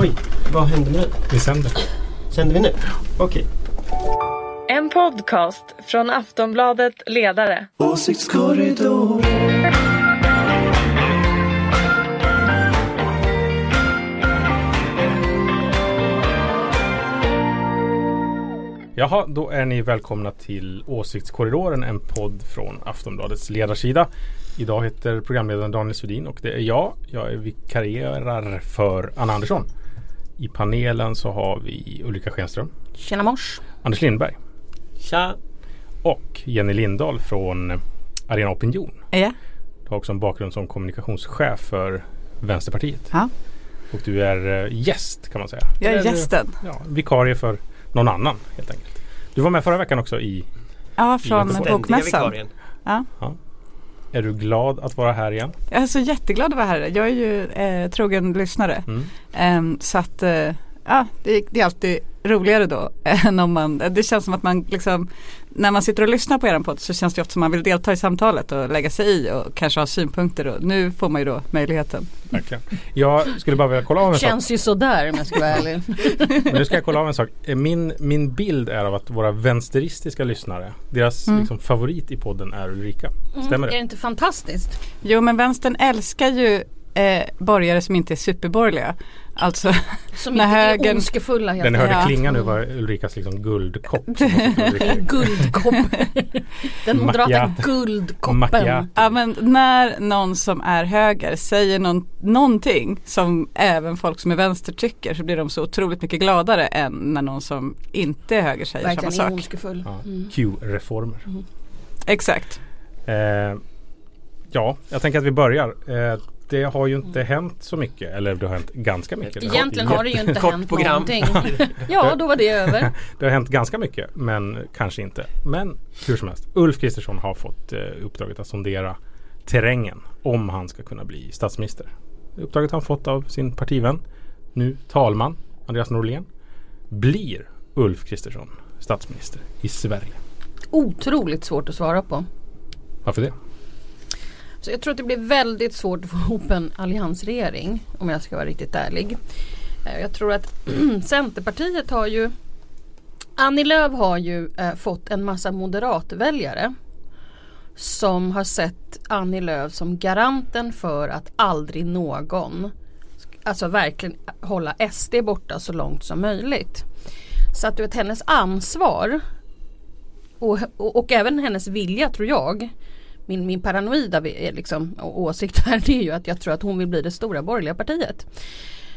Oj, vad händer nu? Vi sänder. Sänder vi nu? Okej. En podcast från Aftonbladet Ledare. Åsiktskorridor. Jaha, då är ni välkomna till Åsiktskorridoren, en podd från Aftonbladets ledarsida. Idag heter programledaren Daniel Svedin och det är jag. Jag är vikarierar för Anna Andersson. I panelen så har vi Ulrika Schenström, Tjena mors. Anders Lindberg Tja. och Jenny Lindahl från Arena Opinion. Ja. Du har också en bakgrund som kommunikationschef för Vänsterpartiet. Ja. Och du är eh, gäst kan man säga. Jag är Eller, gästen. Ja, vikarie för någon annan helt enkelt. Du var med förra veckan också i Ja, från bokmässan. vikarien. Ja. Är du glad att vara här igen? Jag är så jätteglad att vara här. Jag är ju eh, trogen lyssnare. Mm. Ehm, så att eh, ja, det, det är alltid roligare då än om man, det känns som att man liksom när man sitter och lyssnar på er podd så känns det ofta som man vill delta i samtalet och lägga sig i och kanske ha synpunkter och nu får man ju då möjligheten. Verkligen. Jag skulle bara vilja kolla av en sak. Känns ju sådär om jag ska vara ärlig. Men nu ska jag kolla av en sak. Min, min bild är av att våra vänsteristiska lyssnare, deras Mm. liksom, favorit i podden är Ulrika. Stämmer Mm, Är det det? inte fantastiskt? Jo men vänstern älskar ju eh, borgare som inte är superborgerliga. Alltså Som När inte högern- är ondskefulla Den hörde Ja. klinga nu var Ulrikas liksom, guldkopp. Guldkopp. Den moderata guldkoppen. Macchiato. Ja men när någon som är höger säger någon, någonting som även folk som är vänster tycker så blir de så otroligt mycket gladare än när någon som inte är höger säger Verkligen samma sak. ondskefull. Ja. Mm. Q-reformer. Exakt. Eh, ja, jag tänker att vi börjar. Eh, det har ju inte hänt så mycket. Eller det har hänt ganska mycket. Egentligen har det ju inte hänt program. någonting. Ja, då var det över. Det har hänt ganska mycket men kanske inte. Men hur som helst. Ulf Kristersson har fått eh, uppdraget att sondera terrängen om han ska kunna bli statsminister. Uppdraget har han fått av sin partivän, nu talman Andreas Norlén. Blir Ulf Kristersson statsminister i Sverige? Otroligt svårt att svara på. Varför det? Så jag tror att det blir väldigt svårt att få ihop en alliansregering om jag ska vara riktigt ärlig. Eh, jag tror att Centerpartiet har ju Annie Lööf har ju eh, fått en massa moderatväljare som har sett Annie Lööf som garanten för att aldrig någon alltså verkligen hålla SD borta så långt som möjligt. Så att du vet hennes ansvar och, och, och även hennes vilja tror jag min, min paranoida eh, liksom, åsikt här det är ju att jag tror att hon vill bli det stora borgerliga partiet.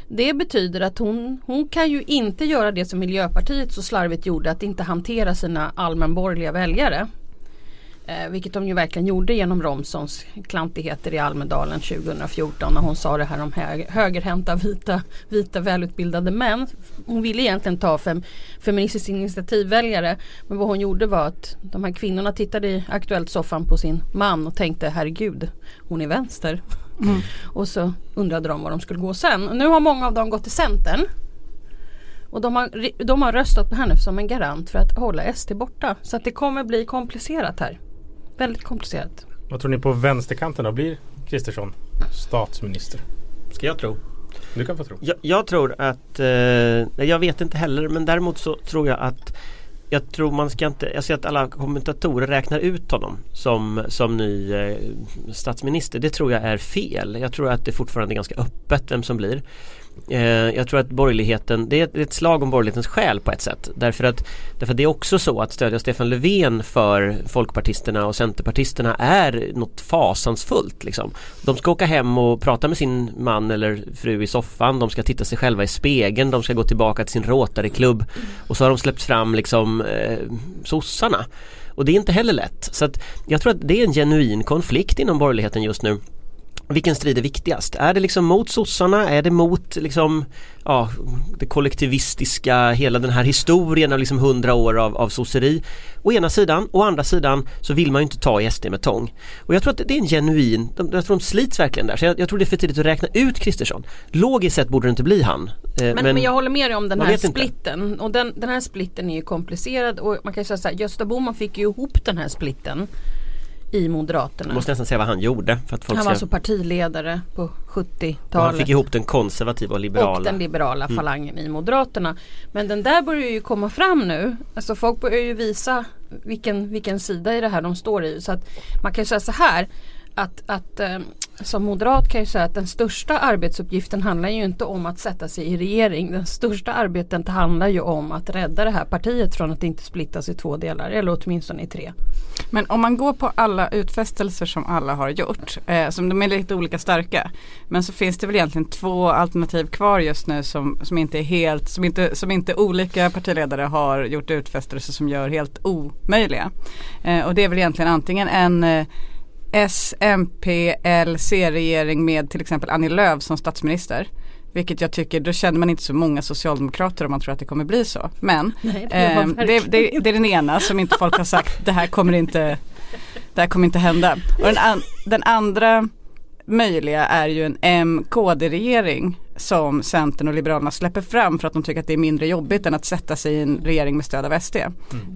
Det betyder att hon, hon kan ju inte göra det som Miljöpartiet så slarvigt gjorde att inte hantera sina allmänborgerliga väljare. Eh, vilket de ju verkligen gjorde genom Romsons klantigheter i Almedalen 2014 när hon sa det här om hög, högerhänta vita, vita välutbildade män. Hon ville egentligen ta fem, feministiskt initiativväljare men vad hon gjorde var att de här kvinnorna tittade i Aktuellt-soffan på sin man och tänkte herregud hon är vänster. Mm. Och så undrade de var de skulle gå sen. Och nu har många av dem gått till Centern. Och de har, de har röstat på henne som en garant för att hålla SD borta. Så att det kommer bli komplicerat här. Väldigt komplicerat. Vad tror ni på vänsterkanten då? Blir Kristersson statsminister? Ska jag tro. Du kan få tro. Jag, jag tror att, eh, jag vet inte heller men däremot så tror jag att jag tror man ska inte, jag ser att alla kommentatorer räknar ut honom som, som ny eh, statsminister. Det tror jag är fel. Jag tror att det fortfarande är ganska öppet vem som blir. Eh, jag tror att borgerligheten, det är ett, det är ett slag om borgerlighetens själ på ett sätt. Därför att, därför att det är också så att stödja Stefan Löfven för folkpartisterna och centerpartisterna är något fasansfullt. Liksom. De ska åka hem och prata med sin man eller fru i soffan. De ska titta sig själva i spegeln. De ska gå tillbaka till sin Rotaryklubb Och så har de släppt fram liksom eh, sossarna. Och det är inte heller lätt. Så att jag tror att det är en genuin konflikt inom borgerligheten just nu. Vilken strid är viktigast? Är det liksom mot sossarna? Är det mot liksom ja, det kollektivistiska, hela den här historien av liksom hundra år av, av sosseri? Å ena sidan, å andra sidan så vill man ju inte ta i SD med tång. Och jag tror att det är en genuin, jag tror de slits verkligen där. Så jag, jag tror det är för tidigt att räkna ut Kristersson. Logiskt sett borde det inte bli han. Eh, Men, men, jag håller med dig om den här vet inte. splitten. Och den, den här splitten är ju komplicerad och man kan ju säga så här, Gösta Bohman fick ju ihop den här splitten i Jag Moderaterna. måste nästan säga vad han gjorde för att folk Han ska... var alltså partiledare på och han 70-talet. fick ihop den konservativa och liberala. Och den liberala Mm. falangen i Moderaterna. Men den där börjar ju komma fram nu. Alltså folk börjar ju visa vilken, vilken sida i det här de står i. Så att man kan ju säga så här. Att, att eh, som moderat kan jag säga att den största arbetsuppgiften handlar ju inte om att sätta sig i regering. Den största arbetet handlar ju om att rädda det här partiet från att inte splittas i två delar. Eller åtminstone i tre. Men om man går på alla utfästelser som alla har gjort, eh, som de är lite olika starka. Men så finns det väl egentligen två alternativ kvar just nu som, som inte är helt, som inte, som inte olika partiledare har gjort utfästelser som gör helt omöjliga. Eh, och det är väl egentligen antingen en eh, S, MP, L, C-regering med till exempel Annie Lööf som statsminister. Vilket jag tycker, då känner man inte så många socialdemokrater om man tror att det kommer bli så. Men Nej, det eh, det, det, det är den ena som inte folk har sagt, det här kommer inte, det här kommer inte hända. Och den, an, den andra möjliga är ju en M-KD-regering som Centern och Liberalerna släpper fram för att de tycker att det är mindre jobbigt än att sätta sig i en regering med stöd av SD.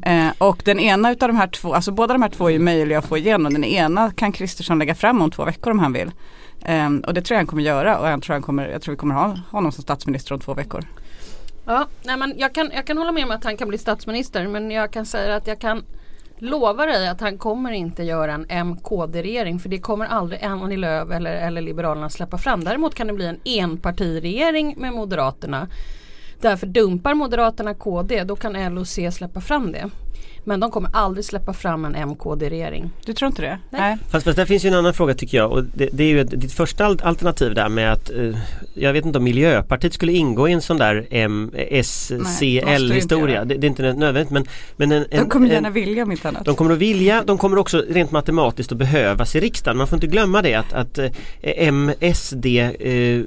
Eh, och den ena utav de här två, alltså båda de här två är ju möjliga att få igenom. Den ena kan Kristersson lägga fram om två veckor om han vill. Eh, och det tror jag han kommer göra och jag tror, han kommer, jag tror vi kommer ha honom som statsminister om två veckor. Ja, nej men jag, kan, jag kan hålla med om att han kan bli statsminister men jag kan säga att jag kan lova dig att han kommer inte göra en MKD-regering för det kommer aldrig Annie Lööf eller, eller Liberalerna släppa fram. Däremot kan det bli en enpartiregering med Moderaterna. Därför dumpar Moderaterna KD, då kan L och C släppa fram det. Men de kommer aldrig släppa fram en MKD-regering. Du tror inte det? Nej. Fast, fast där finns ju en annan fråga tycker jag och det, det är ju ditt första al- alternativ där med att eh, Jag vet inte om Miljöpartiet skulle ingå i en sån där M, S, Nej, C, måste det. Det, är inte nödvändigt men, men en, en, De kommer en, gärna vilja om inte annat. De kommer att vilja, de kommer också rent matematiskt att behövas i riksdagen. Man får inte glömma det att, att eh, M, SD, eh,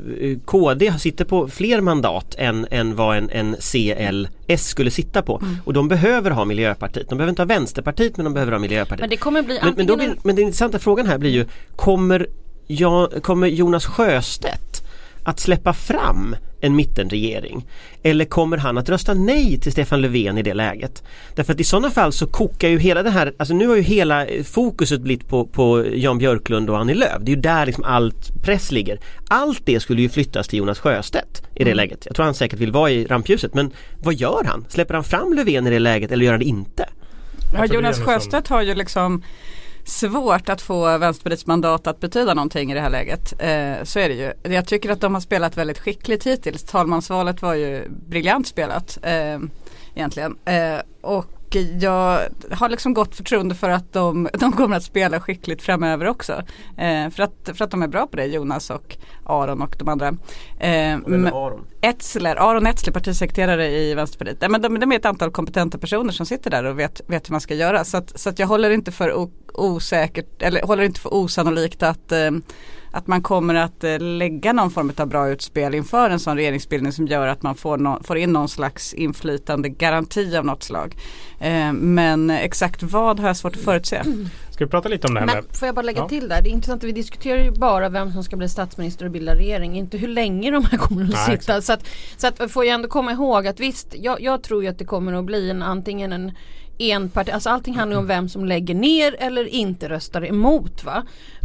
KD sitter på fler mandat än, än vad en, en C, L, S skulle sitta på. Mm. Och de behöver ha Miljöpartiet. De behöver inte ha Vänsterpartiet men de behöver ha Miljöpartiet. Men det kommer bli Men, men, då blir, men den intressanta frågan här blir ju Kommer, ja, kommer Jonas Sjöstedt att släppa fram en mittenregering? Eller kommer han att rösta nej till Stefan Löfven i det läget? Därför att i sådana fall så kokar ju hela det här, alltså nu har ju hela fokuset blivit på, på Jan Björklund och Annie Lööf. Det är ju där liksom allt press ligger. Allt det skulle ju flyttas till Jonas Sjöstedt i det läget. Jag tror han säkert vill vara i rampljuset men vad gör han? Släpper han fram Löfven i det läget eller gör han det inte? Ja, Alltså, är Jonas Sjöstedt har ju liksom svårt att få Vänsterpartiets mandat att betyda någonting i det här läget. Eh, så är det ju. Jag tycker att de har spelat väldigt skickligt hittills. Talmansvalet var ju briljant spelat eh, egentligen. Eh, och jag har liksom gott förtroende för att de, de kommer att spela skickligt framöver också. Eh, för, att, för att de är bra på det, Jonas och Aron och de andra. Eh, Aron? Etzler, Aron Etzler, partisekreterare i Vänsterpartiet. Nej, men de, de är ett antal kompetenta personer som sitter där och vet, vet hur man ska göra. Så att, så att jag håller inte för osäkert, eller håller inte för osannolikt att, eh, att man kommer att eh, lägga någon form av bra utspel inför en sån regeringsbildning som gör att man får, nå- får in någon slags inflytande garanti av något slag. Eh, men exakt vad har jag svårt att förutse. Ska vi prata lite om det här Men med får jag bara lägga Ja. till där. Det är intressant att vi diskuterar ju bara vem som ska bli statsminister och bilda regering. Inte hur länge de här kommer att Nej, sitta. exakt. Så att, så att får jag ändå komma ihåg att visst, jag, jag tror ju att det kommer att bli en antingen en enparti, alltså allting handlar ju om vem som lägger ner eller inte röstar emot va.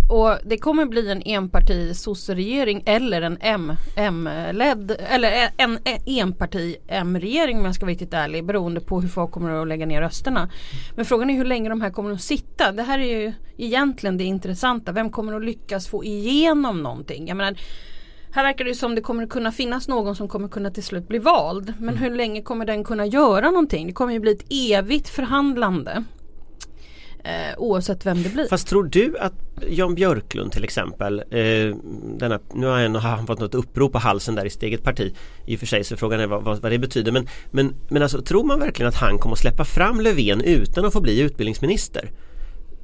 Och det kommer bli en enparti regering eller en M, M-ledd eller en, en enparti M-regering om jag ska vara riktigt ärlig beroende på hur folk kommer att lägga ner rösterna. Men frågan är hur länge de här kommer att sitta. Det här är ju egentligen det intressanta. Vem kommer att lyckas få igenom någonting? Jag menar, här verkar det som det kommer kunna finnas någon som kommer kunna till slut bli vald. Men hur länge kommer den kunna göra någonting? Det kommer ju bli ett evigt förhandlande. Eh, oavsett vem det blir. Fast tror du att Jan Björklund till exempel eh, denna, Nu har han, han fått något upprop på halsen där i sitt eget parti I och för sig så frågan är vad, vad, vad det betyder men, men, men alltså tror man verkligen att han kommer att släppa fram Löfven utan att få bli utbildningsminister?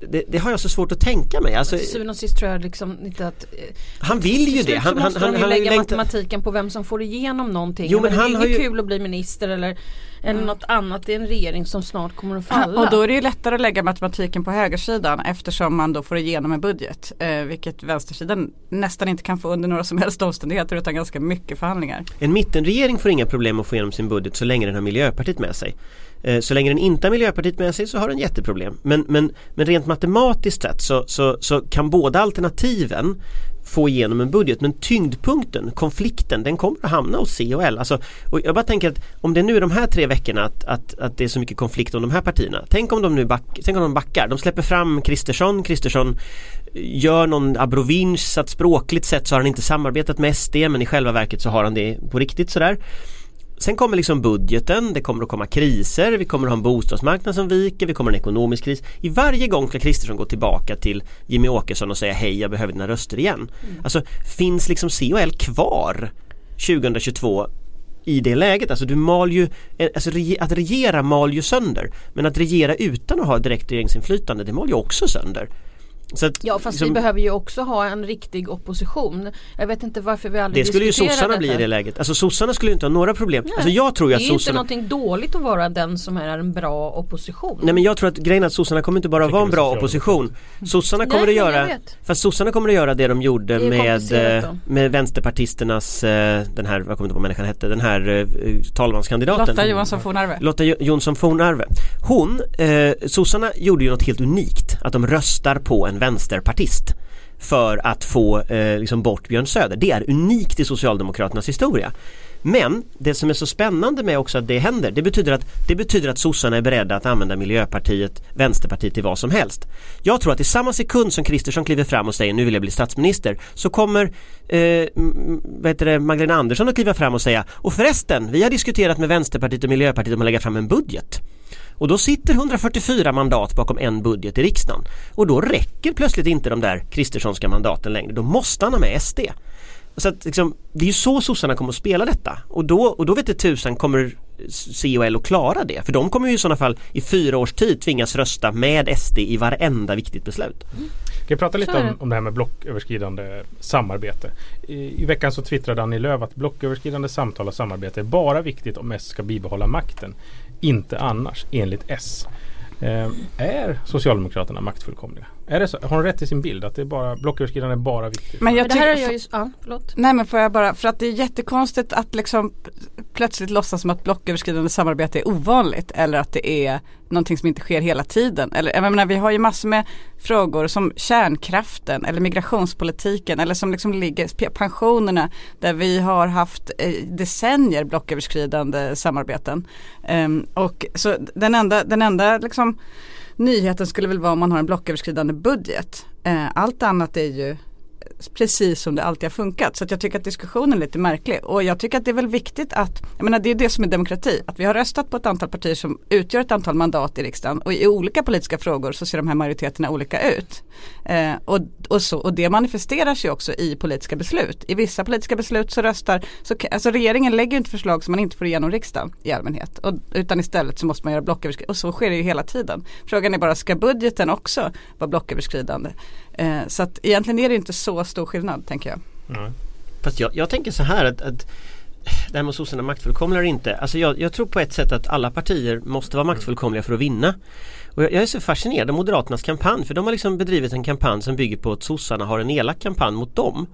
Det, det har jag så svårt att tänka mig alltså, Till syvende och sist tror jag liksom inte att eh, Han vill ju det han, han, han, han lägga matematiken på vem som får igenom någonting. Jo, men han det är ju- kul att bli minister eller, eller något annat. Det är en regering som snart kommer att falla. Och då är det ju lättare att lägga matematiken på högersidan eftersom man då får igenom en budget. Eh, vilket vänstersidan nästan inte kan få under några som helst omständigheter utan ganska mycket förhandlingar. En mittenregering får inga problem att få igenom sin budget så länge den har Miljöpartiet med sig Eh, så länge den inte har Miljöpartiet med sig så har den jätteproblem. Men, men, men rent matematiskt sett så, så, så kan båda alternativen få igenom en budget men tyngdpunkten, konflikten, den kommer att hamna hos C och L. Alltså, och jag bara tänker att om det nu är de här tre veckorna att, att, att det är så mycket konflikt om de här partierna. Tänk om de nu back, tänk om de backar. De släpper fram Kristersson, Kristersson eh, gör någon abrovinch så att språkligt sett så har han inte samarbetat med SD men i själva verket så har han det på riktigt sådär. Sen kommer liksom budgeten, det kommer att komma kriser, vi kommer att ha en bostadsmarknad som viker, vi kommer att ha en ekonomisk kris. I varje gång ska Kristersson gå tillbaka till Jimmy Åkesson och säga hej jag behöver dina röster igen. Alltså finns liksom C och L kvar 2022 i det läget. Alltså du mal ju, eh, alltså att regera mal ju sönder. Men att regera utan att ha direkt regeringsinflytande det mal ju också sönder. Så att, Ja fast vi liksom, behöver ju också ha en riktig opposition. Jag vet inte varför vi aldrig det skulle ju sossarna detta. bli i det läget. Alltså sossarna skulle ju inte ha några problem. Alltså jag tror ju det att är ju inte sossarna någonting dåligt att vara den som är en bra opposition. Nej men jag tror att grejen är att sossarna kommer inte bara vara en bra opposition. Sossarna Nej, kommer att men jag göra. Fast sossarna kommer att göra det de gjorde Det med, eh, med vänsterpartisternas eh, Den här, vad kommer inte på människan hette, den här eh, talmanskandidaten Lotta Johansson Fornarve. Lotta Jo- Jonsson Fornarve Hon, eh, sossarna gjorde ju något helt unikt Att de röstar på en vänsterpartist För att få eh, liksom bort Björn Söder Det är unikt i Socialdemokraternas historia men det som är så spännande med också att det händer det betyder att, det betyder att sossarna är beredda att använda Miljöpartiet, Vänsterpartiet till vad som helst. Jag tror att i samma sekund som Kristersson kliver fram och säger nu vill jag bli statsminister så kommer eh, vad heter det, Magdalena Andersson att kliva fram och säga och förresten vi har diskuterat med Vänsterpartiet och Miljöpartiet om att lägga fram en budget. Och då sitter 144 mandat bakom en budget i riksdagen. Och då räcker plötsligt inte de där Kristerssonska mandaten längre. Då måste han ha med SD. Så att liksom, det är ju så sossarna kommer att spela detta. Och då, och då vet det tusan kommer C och L att klara det. För de kommer ju i sådana fall i fyra års tid tvingas rösta med SD i varenda viktigt beslut. Ska vi prata lite om, om det här med blocköverskridande samarbete. I, I veckan så twittrade Annie Lööf att blocköverskridande samtal och samarbete är bara viktigt om S ska bibehålla makten. Inte annars, enligt S. Eh, är Socialdemokraterna maktfullkomliga? Är det så? Har hon rätt i sin bild att det är bara, blocköverskridande är bara viktigt? Men jag det här är jag ju, ja förlåt. Nej men får jag bara, för att det är jättekonstigt att liksom plötsligt låtsas som att blocköverskridande samarbete är ovanligt eller att det är någonting som inte sker hela tiden. Eller, jag menar, vi har ju massor med frågor som kärnkraften eller migrationspolitiken eller som liksom ligger, pensionerna där vi har haft eh, decennier blocköverskridande samarbeten. Ehm, och så den enda, den enda liksom nyheten skulle väl vara om man har en blocköverskridande budget. Eh, allt annat är ju precis som det alltid har funkat. Så att jag tycker att diskussionen är lite märklig. Och jag tycker att det är väl viktigt att, jag menar det är det som är demokrati, att vi har röstat på ett antal partier som utgör ett antal mandat i riksdagen och i olika politiska frågor så ser de här majoriteterna olika ut. Eh, och, och, så, och det manifesterar sig också i politiska beslut. I vissa politiska beslut så röstar, så, alltså regeringen lägger ju inte förslag som man inte får igenom riksdagen i allmänhet. Och, utan istället så måste man göra blocköverskridande och så sker det ju hela tiden. Frågan är bara, ska budgeten också vara blocköverskridande? Eh, så att egentligen är det inte så stor skillnad tänker jag. Nej. Fast jag, jag tänker så här att, att det här med sossarna maktfullkomliga eller inte. Alltså jag, jag tror på ett sätt att alla partier måste vara maktfullkomliga för att vinna. Och jag, jag är så fascinerad av Moderaternas kampanj för de har liksom bedrivit en kampanj som bygger på att sossarna har en elak kampanj mot dem.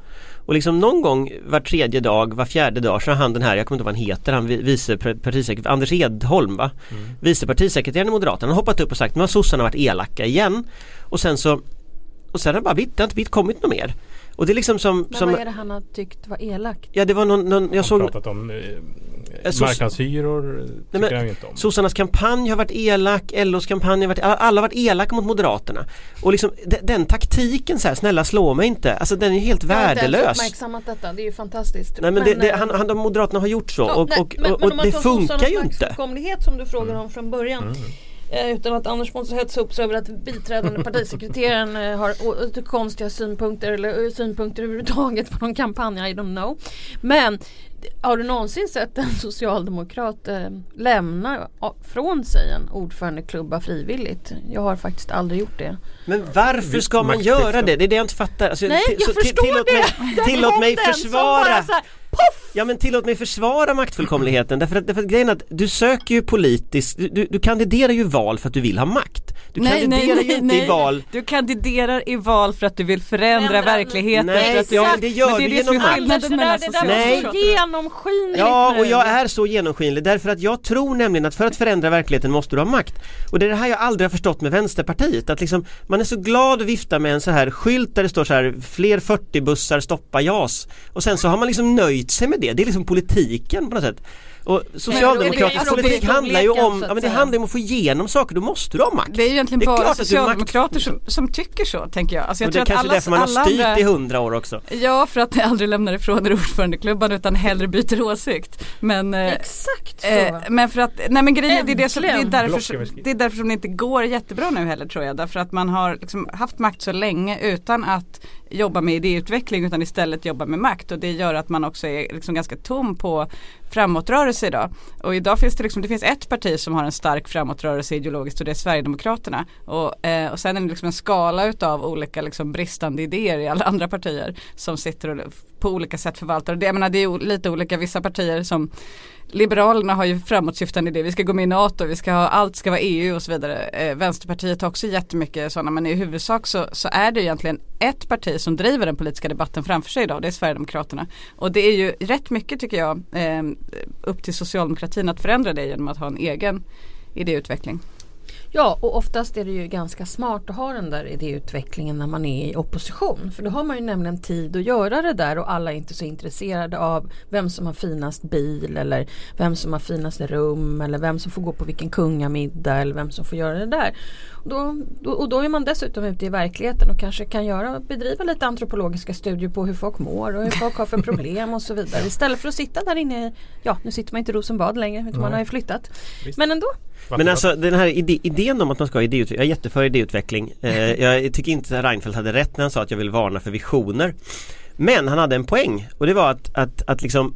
Och liksom någon gång var tredje dag, var fjärde dag så har han den här, jag kommer inte ihåg vad han heter, han vi- vice partisekreterare, Anders Edholm va? Vice partisekreteraren i Moderaterna, han har hoppat upp och sagt nu har sossarna varit elaka igen. Och sen så och sen har det bara blivit, det har inte blivit kommit något mer. Och det är liksom som, Men som vad är det han har tyckt var elakt? Ja det var någon, någon jag Jag såg pratat om eh, marknadshyror. eh, Tycker men- jag ju inte om. Sossarnas kampanj har varit elak, LOs kampanj har varit alla, alla har varit elaka mot Moderaterna. Och liksom de, den taktiken så här, snälla slå mig inte, alltså den är helt Jag har inte ens värdelös. uppmärksammat detta, det är ju fantastiskt. Nej men, det, det, eh, han, han, de Moderaterna har gjort så ja, och, nej, och, men- och, men och om man det tar funkar ju inte. som du frågade om från början. Eh, utan att Anders måste hetsa upp sig över att biträdande partisekreteraren eh, har konstiga synpunkter eller eh, synpunkter överhuvudtaget på någon kampanj, I don't know. Men har du någonsin sett en socialdemokrat eh, lämna från sig en ordförandeklubba frivilligt? Jag har faktiskt aldrig gjort det. Men varför ska man göra det? Det är det jag inte fattar. Alltså, Nej, till- jag så till- förstår tillåt det! Mig, tillåt mig försvara! Poff! Ja men tillåt mig försvara maktfullkomligheten därför att, därför att grejen är att du söker ju politiskt, du, du, du kandiderar ju val för att du vill ha makt. Du kandiderar ju inte i val Du kandiderar i val för att du vill förändra Förändra- verkligen. Nej, för att du ja, det gör men det du det som är genom makt. Det mellan där, det där var Nej. så genomskinligt Ja och jag är så genomskinlig därför att jag tror nämligen att för att förändra verkligheten måste du ha makt. Och det är det här jag aldrig har förstått med Vänsterpartiet att liksom man är så glad att vifta med en så här skylt där det står så här fler 40 bussar stoppa JAS och sen så har man liksom nöjt sig med det. Det är liksom politiken på något sätt. Och socialdemokratisk alltså, politik är handlar ju om, ja, men det handlar om att få igenom saker, då måste du ha makt. Det är ju egentligen Det är bara klart att du är socialdemokrater som, som tycker så tänker jag. Alltså jag och det är kanske alla, därför man har alla styrt andra- i hundra år också. Ja, för att ni aldrig lämnar ifrån er ordförandeklubban utan hellre byter åsikt. Men, eh, Exakt så. eh, men för att, nej men grejen är det är, det, som, det, är därför, det är därför som det inte går jättebra nu heller tror jag. Därför att man har liksom haft makt så länge utan att jobba med idéutveckling utan istället jobba med makt. Och det gör att man också är liksom ganska tom på framåtrörelse idag. Och idag finns det liksom, det finns ett parti som har en stark framåtrörelse ideologiskt och det är Sverigedemokraterna. Och, eh, och sen är det liksom en skala utav olika liksom bristande idéer i alla andra partier som sitter och på olika sätt förvaltar. Och det, jag menar, det är lite olika, vissa partier som Liberalerna har ju framåtsyftande idé, vi ska gå med i NATO, vi ska ha, allt ska vara EU och så vidare. Eh, Vänsterpartiet har också jättemycket sådana men i huvudsak så, så är det egentligen ett parti som driver den politiska debatten framför sig idag, det är Sverigedemokraterna. Och det är ju rätt mycket tycker jag eh, upp till socialdemokratin att förändra det genom att ha en egen idéutveckling. Ja och oftast är det ju ganska smart att ha den där idéutvecklingen när man är i opposition. För då har man ju nämligen tid att göra det där och alla är inte så intresserade av vem som har finast bil eller vem som har finast rum eller vem som får gå på vilken kungamiddag eller vem som får göra det där. Och då, då, och då är man dessutom ute i verkligheten och kanske kan göra, bedriva lite antropologiska studier på hur folk mår och hur folk har för problem och så vidare. Istället för att sitta där inne i, ja nu sitter man inte i Rosenbad längre utan man har ju flyttat. Visst. Men ändå. Men alltså den här ide idén om att man ska ha idéutveckling, jag är jätteför idéutveckling. Eh, jag tycker inte att Reinfeldt hade rätt när han sa att jag vill varna för visioner. Men han hade en poäng och det var att, att, att liksom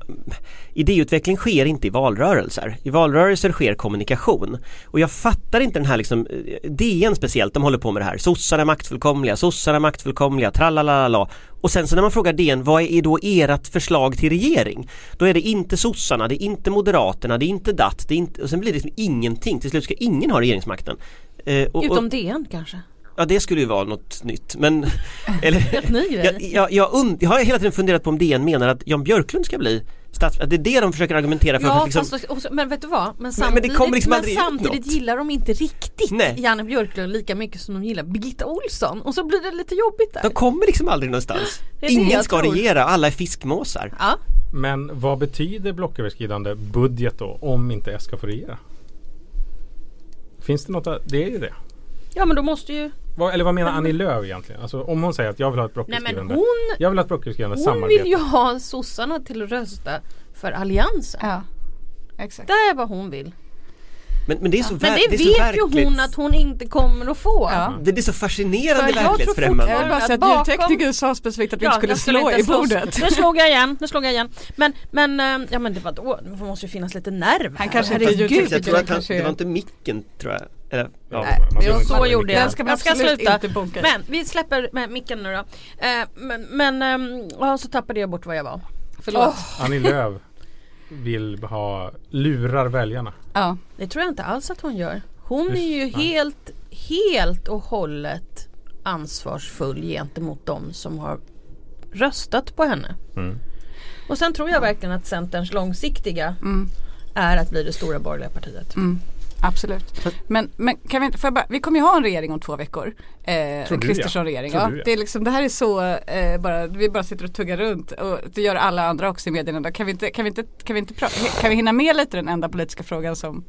idéutveckling sker inte i valrörelser. I valrörelser sker kommunikation. Och jag fattar inte den här liksom, eh, DN speciellt, de håller på med det här. Sossarna är maktfullkomliga, sossarna är maktfullkomliga, tralalala. Och sen så när man frågar DN, vad är då ert förslag till regering? Då är det inte sossarna, det är inte moderaterna, det är inte datt, det är inte, och sen blir det liksom ingenting. Till slut ska ingen ha regeringsmakten. Eh, och, Utom och, DN kanske ja det skulle ju vara något nytt men eller, Helt ny grej. jag, jag, jag, und, jag har hela tiden funderat på om DN menar att Jan Björklund ska bli stats... Att det är det de försöker argumentera för. för Ja att liksom, fast, men vet du vad? Men men det samtidigt, kommer liksom men aldrig ut samtidigt gillar de inte riktigt Nej. Janne Björklund lika mycket som de gillar Birgitta Olsson och så blir det lite jobbigt där. de kommer liksom aldrig någonstans. Ingen ska tror. regera, alla är fiskmåsar. Ja, Men vad betyder blocköverskridande budget då om inte S ska få regera? Finns det något, det är ju det. ja men då måste ju Vad, eller vad menar Annie Lööf egentligen? Alltså om hon säger att jag vill ha ett Nej men blocköverskridande hon, Jag vill ha ett blocköverskridande hon samarbete. vill ju ha sossarna till att rösta för alliansen. Ja, exakt. Det är vad hon vill. Men, men det är så, Men ver- det, det är så vet ju hon att hon inte kommer att få. Ja. det, det är så fascinerande För jag tror verklighetsfrämmande. Jag vill bara säga att Bakom- ljudtekniker sa specifikt att vi Ja, inte skulle slå inte i bordet. Nu slog jag igen, nu slog jag igen. Men, men, eh, ja men det var då, det måste ju finnas lite nerv Han kanske inte Herregud. ljudtekniker. jag tror att han, kanske det är- var inte micken tror jag. Eller, ja. Nej, inte Så gjorde jag. Den ska man jag ska sluta. Men vi släpper med micken nu då. Eh, men men ja, så tappade jag bort vad jag var. Förlåt. Annie Lööf vill ha, lurar väljarna. Ja. Det tror jag inte alls att hon gör. Hon Just- är ju nej. helt, helt och hållet ansvarsfull gentemot de som har röstat på henne. Mm. Och sen tror jag verkligen att Centerns långsiktiga Mm. är att bli det stora borgerliga partiet. Mm, absolut. Men, men kan vi får bara, vi kommer ju ha en regering om två veckor. Eh? Kristersson-regering. Ja, du det? är liksom, det här är så, eh, bara, vi bara sitter och tuggar runt och det gör alla andra också i medierna. Kan vi inte, kan vi inte, kan vi inte kan vi hinna med lite den enda politiska frågan som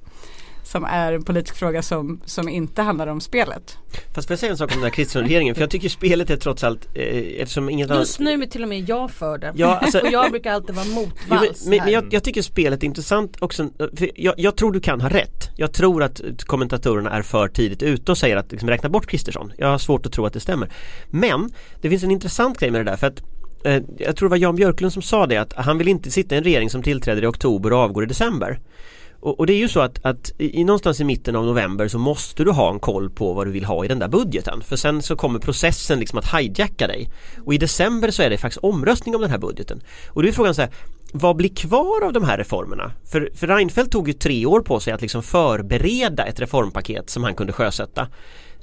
som är en politisk fråga som, som inte handlar om spelet. Fast får jag säga en sak om den här Kristersson-regeringen? För jag tycker spelet är trots allt, eh, eftersom inget annat Just nu är till och med jag för det. Ja, alltså- och jag brukar alltid vara Jo, motvalls men, men jag, jag tycker spelet är intressant också, för jag, jag tror du kan ha rätt. Jag tror att kommentatorerna är för tidigt ute och säger att liksom, räkna bort Kristersson. Jag har svårt att tro att det stämmer. Men det finns en intressant grej med det där för att eh, jag tror det var Jan Björklund som sa det att han vill inte sitta i en regering som tillträder i oktober och avgår i december. Och, och det är ju så att, att i, någonstans i mitten av november så måste du ha en koll på vad du vill ha i den där budgeten. För sen så kommer processen liksom att hijacka dig. Och i december så är det faktiskt omröstning om den här budgeten. Och då är frågan så här, vad blir kvar av de här reformerna? För, för Reinfeldt tog ju tre år på sig att liksom förbereda ett reformpaket som han kunde sjösätta.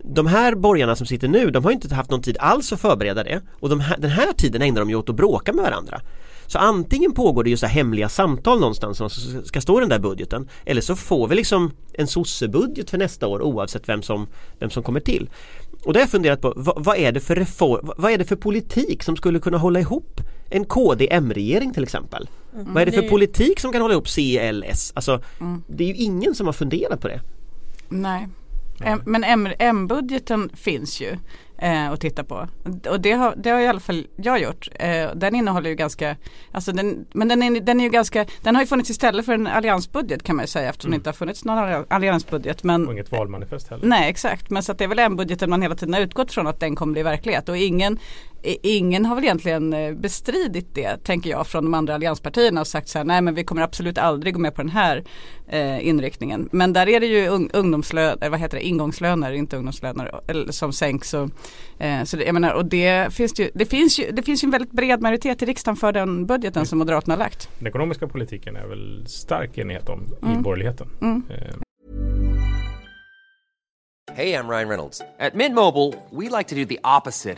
de här borgarna som sitter nu de har inte haft någon tid alls att förbereda det och de här, den här tiden ägnar de ju åt att bråka med varandra. Så antingen pågår det ju så här hemliga samtal någonstans som ska stå i den där budgeten eller så får vi liksom en sossebudget för nästa år oavsett vem som, vem som kommer till. Och det har jag funderat på, vad, vad, är det för reform, vad är det för politik som skulle kunna hålla ihop en KD-M-regering till exempel? Mm. Vad är det för Det- politik som kan hålla ihop CLS? Alltså Mm. det är ju ingen som har funderat på det. Nej. Men M- M-budgeten finns ju eh, att titta på. Och det har, det har i alla fall jag gjort. Eh, den innehåller ju ganska, alltså den, men den är, den är ju ganska, den har ju funnits istället för en alliansbudget kan man ju säga eftersom det inte har funnits någon alli- alliansbudget. Men Och inget valmanifest heller. Nej exakt, men så det är väl en budgeten man hela tiden har utgått från att den kommer bli verklighet och ingen, ingen har väl egentligen eh, bestridit det tänker jag från de andra allianspartierna och sagt så här nej men vi kommer absolut aldrig gå med på den här eh, inriktningen. Men där är det ju ung, ungdomslön, eh, vad heter det, ingångslöner, inte ungdomslöner som sänks och, eh, så det, jag menar, och det finns ju, det finns ju, det finns ju en väldigt bred majoritet i riksdagen för den budgeten som Moderaterna har lagt. Den ekonomiska politiken är väl stark enighet om i Mm. borgerligheten. Mm. Eh, Hey, I'm Ryan Reynolds. At Mint Mobile, we like to do the opposite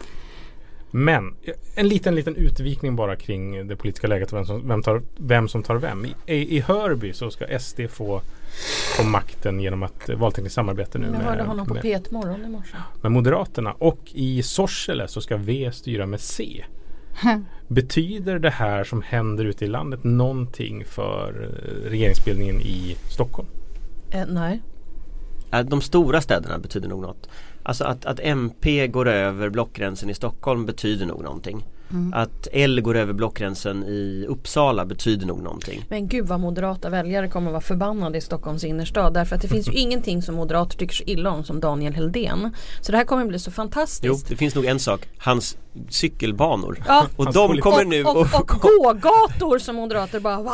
Men eh, en liten, liten utvikning bara kring det politiska läget och vem som, vem tar, vem som tar vem. I, i, Hörby så ska SD få, få makten genom eh, valtekniskt samarbete nu Jag hörde med, honom på med, P1 Morgon i morse. med Moderaterna. Och i Sorsele så ska V styra med C. Betyder det här som händer ute i landet någonting för eh, regeringsbildningen i Stockholm? Eh, nej. Ja, De stora städerna betyder nog något. Alltså att, att MP går över blockgränsen i Stockholm betyder nog någonting. Att L går över blockgränsen i Uppsala betyder nog någonting. Men gud vad moderata väljare kommer vara förbannade i Stockholms innerstad. Därför att det finns ju ingenting som moderater tycker så illa om som Daniel Heldén. Så det här kommer bli så Jo, fantastiskt. det finns nog en sak. Hans cykelbanor. Ja. Och de kommer och, nu och, att- och gågator som moderater bara va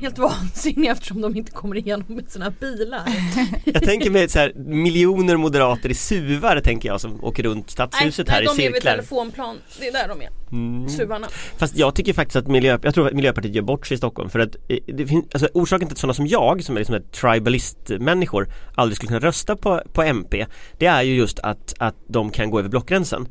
Helt vansinniga eftersom de inte kommer igenom med sina bilar. Jag tänker mig så här, miljoner moderater i suvar tänker jag som åker runt stadshuset nej, här i de är vid cirklar. telefonplan. Det är där de är. Mm. Suvarna. Fast jag tycker faktiskt att miljö, jag tror att Miljöpartiet gör bort sig i Stockholm för att eh, det finns, alltså orsaken till att sådana som jag som är liksom tribalist-människor aldrig skulle kunna rösta på, på MP Det är ju just att, att de kan gå över blockgränsen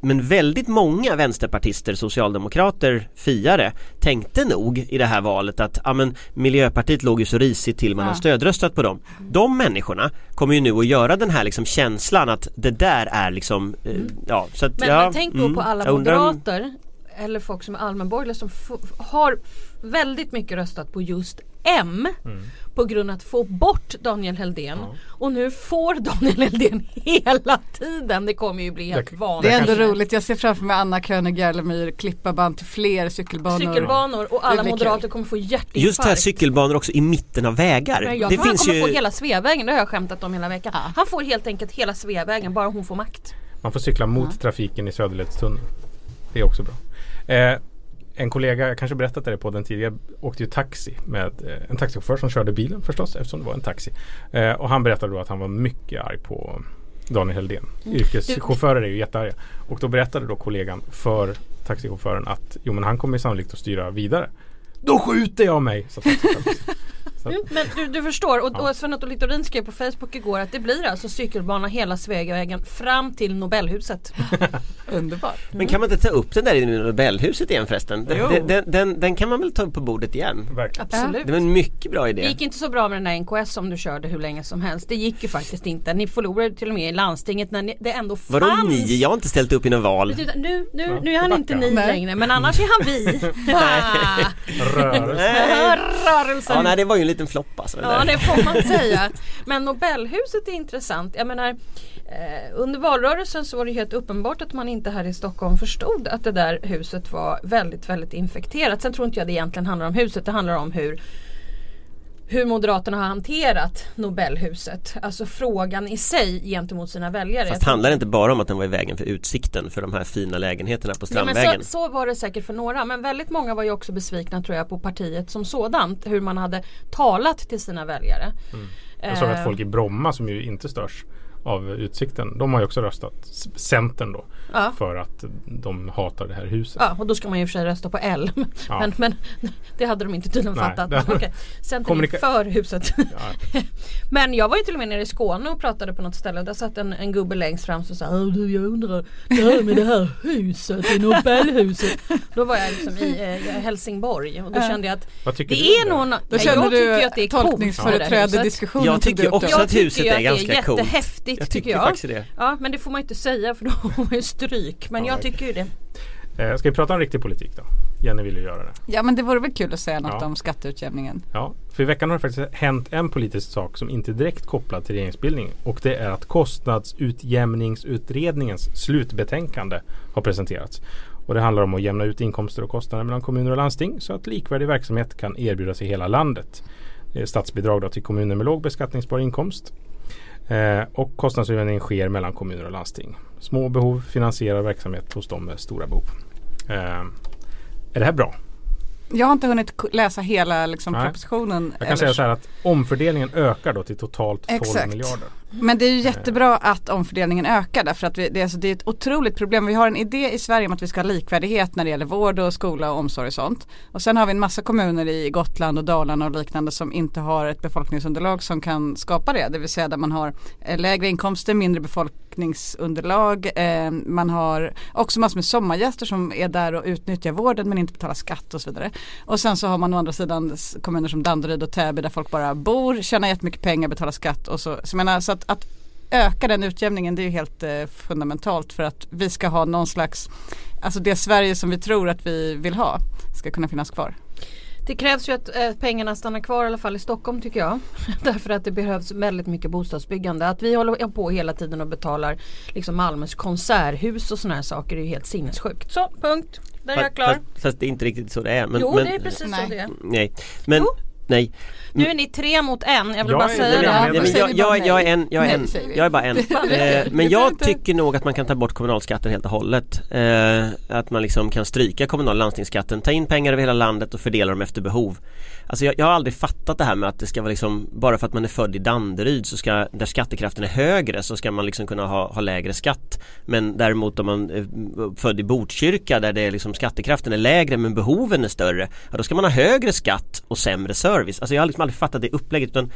Men väldigt många vänsterpartister, socialdemokrater, fiare tänkte nog i det här valet att ja, men Miljöpartiet låg ju så risigt till man Ja. har stödröstat på dem. De människorna kommer ju nu att göra den här liksom känslan att det där är liksom, eh, ja så att Men, ja, men tänk då mm, på alla jag undrar om- moderater eller folk som är allmänborgerliga som har väldigt mycket röstat på just M på grund av att få bort Daniel Heldén och nu får Daniel Heldén hela tiden. Det kommer ju bli helt Det- vanligt. Det är ändå roligt. Jag ser framför mig Anna König Järlemyr klippa band till fler cykelbanor. Cykelbanor och alla moderater kul. kommer få hjärtinfarkt. Just det här cykelbanor också i mitten av vägar. Men jag det tror han finns kommer ju få hela Sveavägen, det har jag skämtat om hela veckan. Han får helt enkelt hela Sveavägen, bara hon får makt. Man får cykla mot trafiken i Söderledstunneln. Det är också bra. Eh, en kollega, jag kanske berättat det på den tidigare, åkte ju taxi med eh, en taxichaufför som körde bilen förstås eftersom det var en taxi. Eh, och han berättade då att han var mycket arg på Daniel Heldén. Yrkeschaufförer är ju jättearga. Och då berättade då kollegan för taxichauffören att jo men han kommer sannolikt att styra vidare. Då skjuter jag mig! Så Mm, men du, du förstår, och, Ja. och Sven Otto Littorin skrev på Facebook igår att det blir alltså cykelbana hela Sveavägen fram till Nobelhuset. Underbart. Men kan man inte ta upp den där i Nobelhuset igen förresten? Den, den, den, den, den kan man väl ta upp på bordet igen? Verkligen. Absolut. Det var en mycket bra Det idé. gick inte så bra med den där NKS som du körde hur länge som helst. Det gick ju faktiskt inte. Ni förlorade till och med i landstinget när ni, det ändå fanns. Vadå ni? Jag har inte ställt upp i någon val. Nu, nu, Ja, nu är han backa. inte ni Nej. längre men annars är han vi. Rörelse. Nej. Rörelsen. Ja, nej det var ju en liten flopp alltså. Ja där. det får man säga. Men Nobelhuset är intressant. Jag menar eh, under valrörelsen så var det helt uppenbart att man inte här i Stockholm förstod att det där huset var väldigt väldigt infekterat. Sen tror inte jag det egentligen handlar om huset. Det handlar om hur hur Moderaterna har hanterat Nobelhuset. Alltså frågan i sig gentemot sina väljare. Fast handlar det inte bara om att den var i vägen för utsikten för de här fina lägenheterna på Ja, Strandvägen? men så, så var det säkert för några men väldigt många var ju också besvikna tror jag på partiet som sådant. Hur man hade talat till sina väljare. Jag såg Eh, att folk i Bromma som ju inte störs av utsikten. De har ju också röstat Centern då. Ja. För att de hatar det här huset. Ja och då ska man ju för sig rösta på L. Ja. Men, men det hade de inte tydligen Nej, fattat. Men, okej. Centern är Kommunika- för huset. Ja. Men jag var ju till och med nere i Skåne och pratade på något ställe och där satt en, en gubbe längst fram som sa "Åh, du jag undrar det här med det här huset, det Nobelhuset. Då var jag liksom i eh, Helsingborg och då kände jag att Vad tycker det du? är då? någon, Då känner jag tycker du att det är coolt tolkningsföreträde diskussionen. Jag tycker också att huset är att ganska det är coolt. Jättehäftigt Jag tycker tycker jag. faktiskt det. Ja men det får man inte säga för då får man ju stryk. Men Ja, jag okej. tycker ju det. Eh, ska vi prata om riktig politik då? Jenny vill ju göra det. Ja men det vore väl kul att säga något Ja. om skatteutjämningen. Ja, för i veckan har det faktiskt hänt en politisk sak som inte är direkt kopplad till regeringsbildning och det är att kostnadsutjämningsutredningens slutbetänkande har presenterats. Och det handlar om att jämna ut inkomster och kostnader mellan kommuner och landsting så att likvärdig verksamhet kan erbjudas i hela landet. Det är statsbidrag då till kommuner med låg beskattningsbar inkomst. Eh, och kostnadsutjämning sker mellan kommuner och landsting. Små behov finansierar verksamhet hos de med stora behov. Eh, är det här bra? Jag har inte hunnit läsa hela liksom, propositionen. Jag kan eller säga så här att omfördelningen ökar då till totalt 12 Exakt. miljarder. Men det är ju jättebra att omfördelningen ökar därför att vi, det, är, alltså, det är ett otroligt problem. Vi har en idé i Sverige om att vi ska ha likvärdighet när det gäller vård och skola och omsorg och sånt. Och sen har vi en massa kommuner i Gotland och Dalarna och liknande som inte har ett befolkningsunderlag som kan skapa det. Det vill säga där man har eh, lägre inkomster, mindre befolkningsunderlag. Eh, man har också massor med sommargäster som är där och utnyttjar vården men inte betalar skatt och så vidare. Och sen så har man å andra sidan kommuner som Danderyd och Täby där folk bara bor, tjänar jättemycket pengar, betalar skatt och så. så, jag menar, så att, att öka den utjämningen det är ju helt eh, fundamentalt för att vi ska ha någon slags, alltså det Sverige som vi tror att vi vill ha ska kunna finnas kvar. Det krävs ju att eh, pengarna stannar kvar i alla fall i Stockholm tycker jag. Därför att det behövs väldigt mycket bostadsbyggande. Att vi håller på hela tiden och betalar liksom Malmös konserthus och sådana här saker är ju helt sinnessjukt. Så punkt. Där är jag klar. Fast, fast det är inte riktigt så det är. Men, jo men, det är precis Nej. så det är. Nej, men Jo. Nej. Nu är ni tre mot en. Jag vill Jag bara är- säga det. Nej, men jag, är en, jag är Nej, en, säger vi. jag är bara en. Eh, men jag tycker nog att man kan ta bort kommunalskatten helt och hållet. Eh, att man liksom kan stryka kommunal och landstingsskatten, ta in pengar över hela landet och fördela dem efter behov. Alltså jag, jag har aldrig fattat det här med att det ska vara liksom, bara för att man är född i Danderyd så ska, där skattekraften är högre så ska man liksom kunna ha, ha lägre skatt. Men däremot om man är eh, född i Botkyrka där det är liksom skattekraften är lägre men behoven är större, ja, då ska man ha högre skatt och sämre service. Alltså jag har liksom aldrig fattat det upplägget utan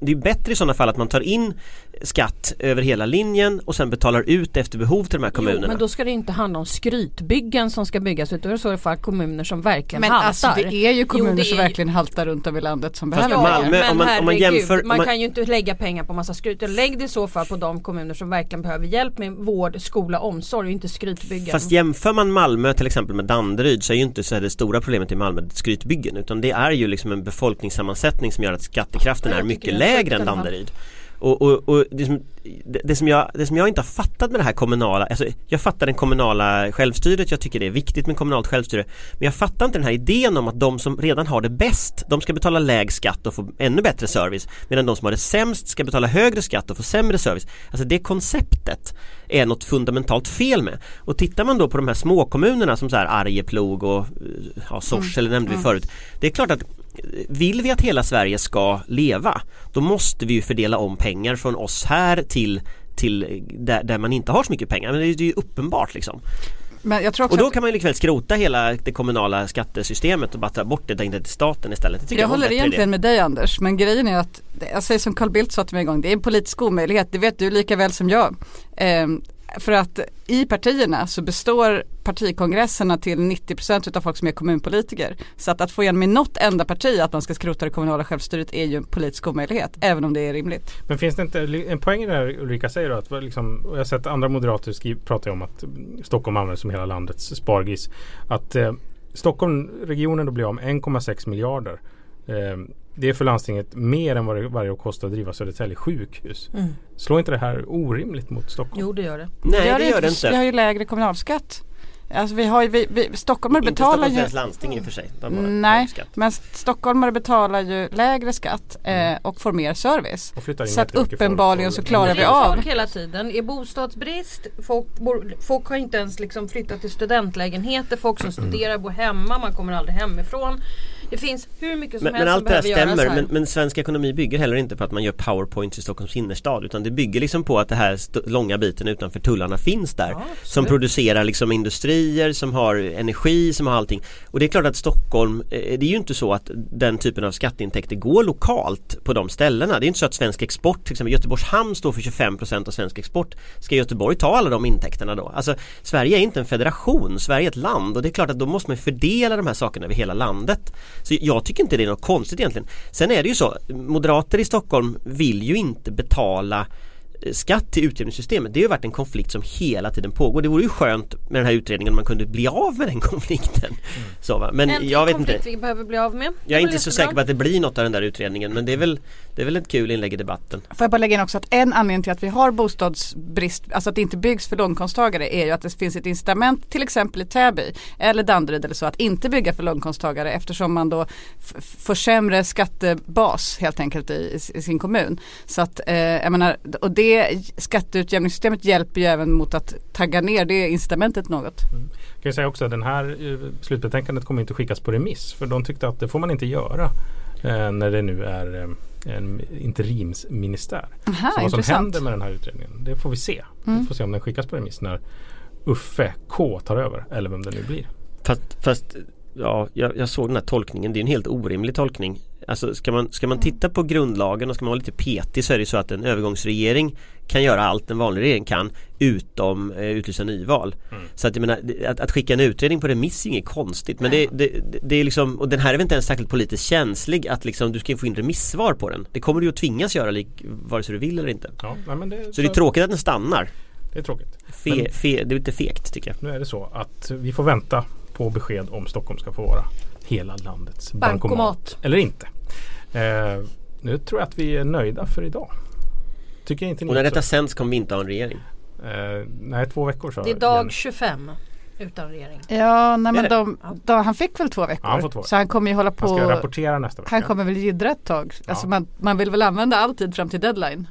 det är bättre i sådana fall att man tar in skatt över hela linjen och sen betalar ut efter behov till de här kommunerna. Jo, men då ska det inte handla om skrytbyggen som ska byggas utan då är det så i alla fall kommuner som verkligen Men haltar. alltså det är ju kommuner Jo, det som är ju- verkligen haltar runt om i landet som Fast behöver Malmö, pengar. om men man- om man jämför- man man- kan ju inte lägga pengar på massa skryt. Lägg det i så fall på de kommuner som verkligen behöver hjälp med vård, skola, omsorg och inte skrytbyggen. Fast jämför man Malmö till exempel med Danderyd så är ju inte så här det stora problemet i Malmö skrytbyggen utan det är ju liksom en befolkningssammansättning som gör att skattekraften Ja, är mycket är lägre än. Danderyd. Och, och, och det, som, det, det, som jag, det som jag inte har fattat med det här kommunala, alltså jag fattar den kommunala självstyret, jag tycker det är viktigt med kommunalt självstyre Men jag fattar inte den här idén om att de som redan har det bäst, de ska betala lägre skatt och få ännu bättre service Medan de som har det sämst ska betala högre skatt och få sämre service Alltså det konceptet är något fundamentalt fel med. Och tittar man då på de här småkommunerna som så här Arjeplog och ja, Sorsele nämnde vi förut. Det är klart att vill vi att hela Sverige ska leva då måste vi ju fördela om pengar från oss här till till eh, där, där man inte har så mycket pengar. Men det är ju uppenbart liksom. Men jag tror också Och då kan man ju likväl skrota hela det kommunala skattesystemet och bara ta bort det där inte till staten istället. Det Jag en håller egentligen med dig Anders men grejen är att, jag säger som Carl Bildt sa till mig en gång, det är en politisk omöjlighet, det vet du lika väl som jag. Ehm, för att i partierna så består partikongresserna till 90% av folk som är kommunpolitiker. Så att, att få igenom i något enda parti att man ska skrota det kommunala självstyret är ju en politisk omöjlighet, även om det är rimligt. Men finns det inte en poäng i det här Ulrika säger då? Att liksom, jag har sett andra moderater skriva, prata om att Stockholm används som hela landets spargris. Att eh, Stockholmregionen då blir av med 1,6 miljarder. Eh, det är för landstinget mer än vad det varje år kostar att driva Södertälje sjukhus. Mm. Slår inte det här orimligt mot Stockholm? Jo det gör det. Nej det ju gör det Vi har inte. ju lägre kommunalskatt. Alltså vi har ju, vi, vi, stockholmare Inte betalar Stockholms ju landsting i och för sig. Nej, men stockholmare betalar ju lägre skatt eh, och får mer service. Och flyttar in Så att uppenbarligen folk så klarar Det vi är av. folk hela tiden. Det är bostadsbrist. Folk, bor, folk har inte ens liksom flyttat till studentlägenheter. Folk som studerar bor hemma. Man kommer aldrig hemifrån. Det finns hur mycket som Men, helst men allt som det här stämmer här. men, men svensk ekonomi bygger heller inte på att man gör powerpoints i Stockholms innerstad utan det bygger liksom på att det här långa biten utanför tullarna finns där Ja, som producerar liksom batterier, som har energi, som har allting och det är klart att Stockholm, eh, eh, det är ju inte så att den typen av skatteintäkter går lokalt på de ställena. Det är inte så att svensk export, till exempel Göteborgs hamn står för 25% av svensk export. Ska Göteborg ta alla de intäkterna då? Alltså Sverige är inte en federation, Sverige är ett land och det är klart att då måste man fördela de här sakerna över hela landet. Så jag tycker inte det är något konstigt egentligen. Sen är det ju så, moderater i Stockholm vill ju inte betala skatt till utjämningssystemet. Det har ju varit en konflikt som hela tiden pågår. Det vore ju skönt med den här utredningen om man kunde bli av med den konflikten. Så, va? Men en jag vet konflikt inte. vi behöver bli av med. Jag är inte så jättebra. säker på att det blir något av den där utredningen men det är väl, det är väl ett kul inlägg i debatten. Får jag bara lägga in också att en anledning till att vi har bostadsbrist, alltså att det inte byggs för låginkomsttagare är ju att det finns ett incitament till exempel i Täby eller Danderyd eller så att inte bygga för låginkomsttagare eftersom man då får sämre skattebas helt enkelt i, i sin kommun. Så att eh, jag menar, och det skatteutjämningssystemet hjälper ju även mot att tagga ner det incitamentet något. Jag kan ju säga också att den här eh, slutbetänkandet kommer inte skickas på remiss. För de tyckte att det får man inte göra eh, när det nu är eh, en interimsministär. Aha, Så vad som intressant. händer med den här utredningen, det får vi se. Mm. Vi får se om den skickas på remiss när Uffe K tar över eller vem det nu blir. Fast, fast ja, jag, jag såg den här tolkningen, det är en helt orimlig tolkning. Alltså ska man, ska man titta på grundlagen och ska man vara lite petig så är det så att en övergångsregering kan göra allt en vanlig regering kan utom eh, utlysa nyval. Så att jag menar, att, att skicka en utredning på remiss är inget konstigt men det, det, det, är liksom, och den här är väl inte ens särskilt politiskt känslig att liksom du ska få in remissvar på den. Det kommer du att tvingas göra lik, vare sig du vill eller inte. Ja, det, Så det är tråkigt att den stannar. det är tråkigt. Fe, Men- fe, det är lite fegt tycker jag. Nu är det så att vi får vänta på besked om Stockholm ska få vara hela landets bankomat. Bankomat. Eller inte. Eh, nu tror jag att vi är nöjda för idag. Tycker inte ni Och när också? detta sänds kommer vi inte ha en regering. Eh, nej, två veckor så. Det är dag 25 utan regering. Ja, nej, men de, de, han fick väl två veckor. Ja, han får två. Så han kommer ju hålla Han ska på. rapportera nästa vecka. Han kommer väl jiddra ett tag. Alltså Ja. man, man vill väl använda all tid fram till deadline.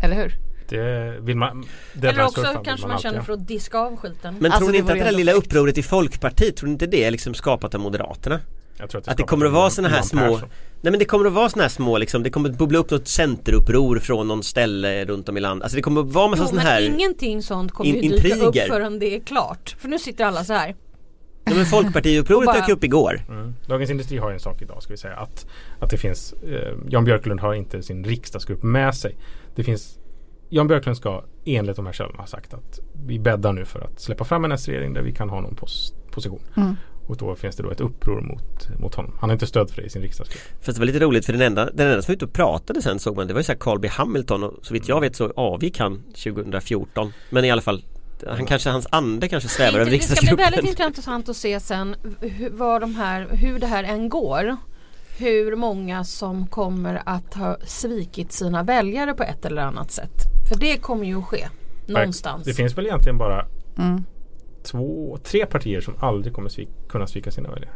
Eller hur? Det vill man. Eller deadline också kanske man alltid känner för att diska av skiten. Men Alltså, tror ni det inte att det där lilla upproret i Folkpartiet, tror ni inte det är liksom skapat av Moderaterna? Jag tror Att det skapar kommer att vara sådana här små Persson. Nej men det kommer att vara sådana här små liksom, det kommer att bubbla upp något centeruppror från någon ställe runt om i landet Alltså det kommer att vara massa sådana här ingenting sånt kommer in- ju dyka upp intriger. förrän det är klart. För nu sitter alla så här. Ja men Folkpartiupproret bara- dök upp igår Mm. Dagens Industri har ju en sak idag ska vi säga att, att det finns eh, Jan Björklund har inte sin riksdagsgrupp med sig. Det finns Jan Björklund ska enligt de här källorna ha sagt att vi bäddar nu för att släppa fram en S-regering där vi kan ha någon pos- position. Mm. Och då finns det då ett uppror mot, mot honom. Han har inte stöd för det i sin riksdagsgrupp. Fast det var lite roligt för den enda, den enda som var ute och pratade sen såg man Det var ju såhär Carl B Hamilton och så vitt jag vet så avgick han 2014 Men i alla fall han kanske, hans ande kanske svävar över Det ska bli väldigt riksdagsgruppen intressant att se sen hur, de här, hur det här än går. Hur många som kommer att ha svikit sina väljare på ett eller annat sätt. För det kommer ju att ske. Någonstans. Det finns väl egentligen bara Mm. två, tre partier som aldrig kommer svik, kunna svika sina väljare.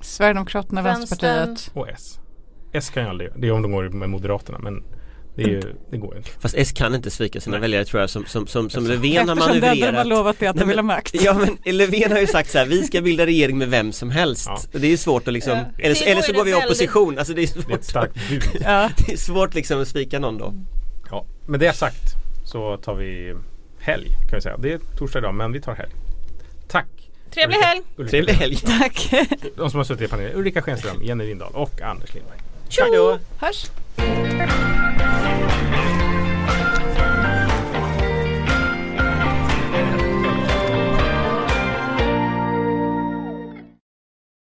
Sverigedemokraterna, Vänstern. Vänsterpartiet. Och S. S kan ju aldrig det. är om de går med Moderaterna men det, är ju, det går ju inte. Fast S kan inte svika sina Nej. väljare tror jag som, som, som, som Eftersom- Löfven har Eftersom det enda de har manövrerat lovat är att de vill ha makt. Ja men Löfven har ju sagt så här, vi ska bilda regering med vem som helst Ja. Och Det är ju svårt att liksom, Ja. eller, så- Det eller så går vi i väldigt- opposition, alltså det är Det är svårt ett starkt bud. Ja. Det är svårt liksom att svika någon då Ja, med det sagt så tar vi helg kan vi säga. Det är torsdag idag men vi tar helg. Tack! Trevlig helg! Ulrika Trevlig helg! Tack. De som har suttit i panelen. Ulrika Schenström, Jenny Lindahl och Anders Lindberg. Då! Hörs.